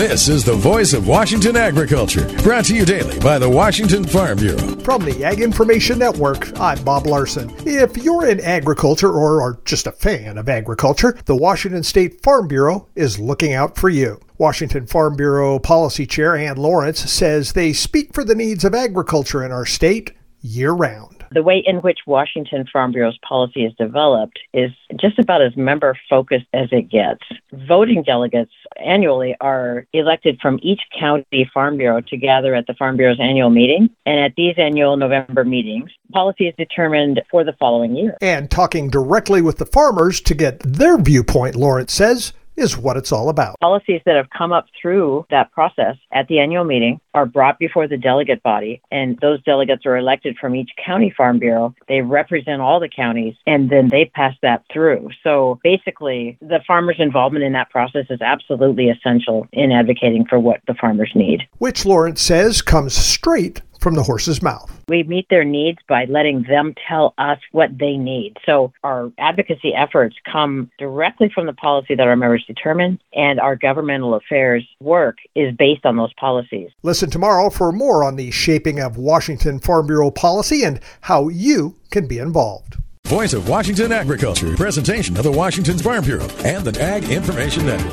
This is the voice of Washington agriculture, brought to you daily by the Washington Farm Bureau. From the Ag Information Network, I'm Bob Larson. If you're in agriculture or are just a fan of agriculture, the Washington State Farm Bureau is looking out for you. Washington Farm Bureau Policy Chair Ann Lawrence says they speak for the needs of agriculture in our state year round. The way in which Washington Farm Bureau's policy is developed is just about as member focused as it gets. Voting delegates annually are elected from each county Farm Bureau to gather at the Farm Bureau's annual meeting. And at these annual November meetings, policy is determined for the following year. And talking directly with the farmers to get their viewpoint, Lawrence says, is what it's all about. Policies that have come up through that process at the annual meeting are brought before the delegate body, and those delegates are elected from each county farm bureau. They represent all the counties, and then they pass that through. So basically, the farmers' involvement in that process is absolutely essential in advocating for what the farmers need. Which Lawrence says comes straight from the horse's mouth. We meet their needs by letting them tell us what they need. So our advocacy efforts come directly from the policy that our members determine, and our governmental affairs work is based on those policies. Listen tomorrow for more on the shaping of Washington Farm Bureau policy and how you can be involved. Voice of Washington Agriculture, presentation of the Washington Farm Bureau and the Ag Information Network.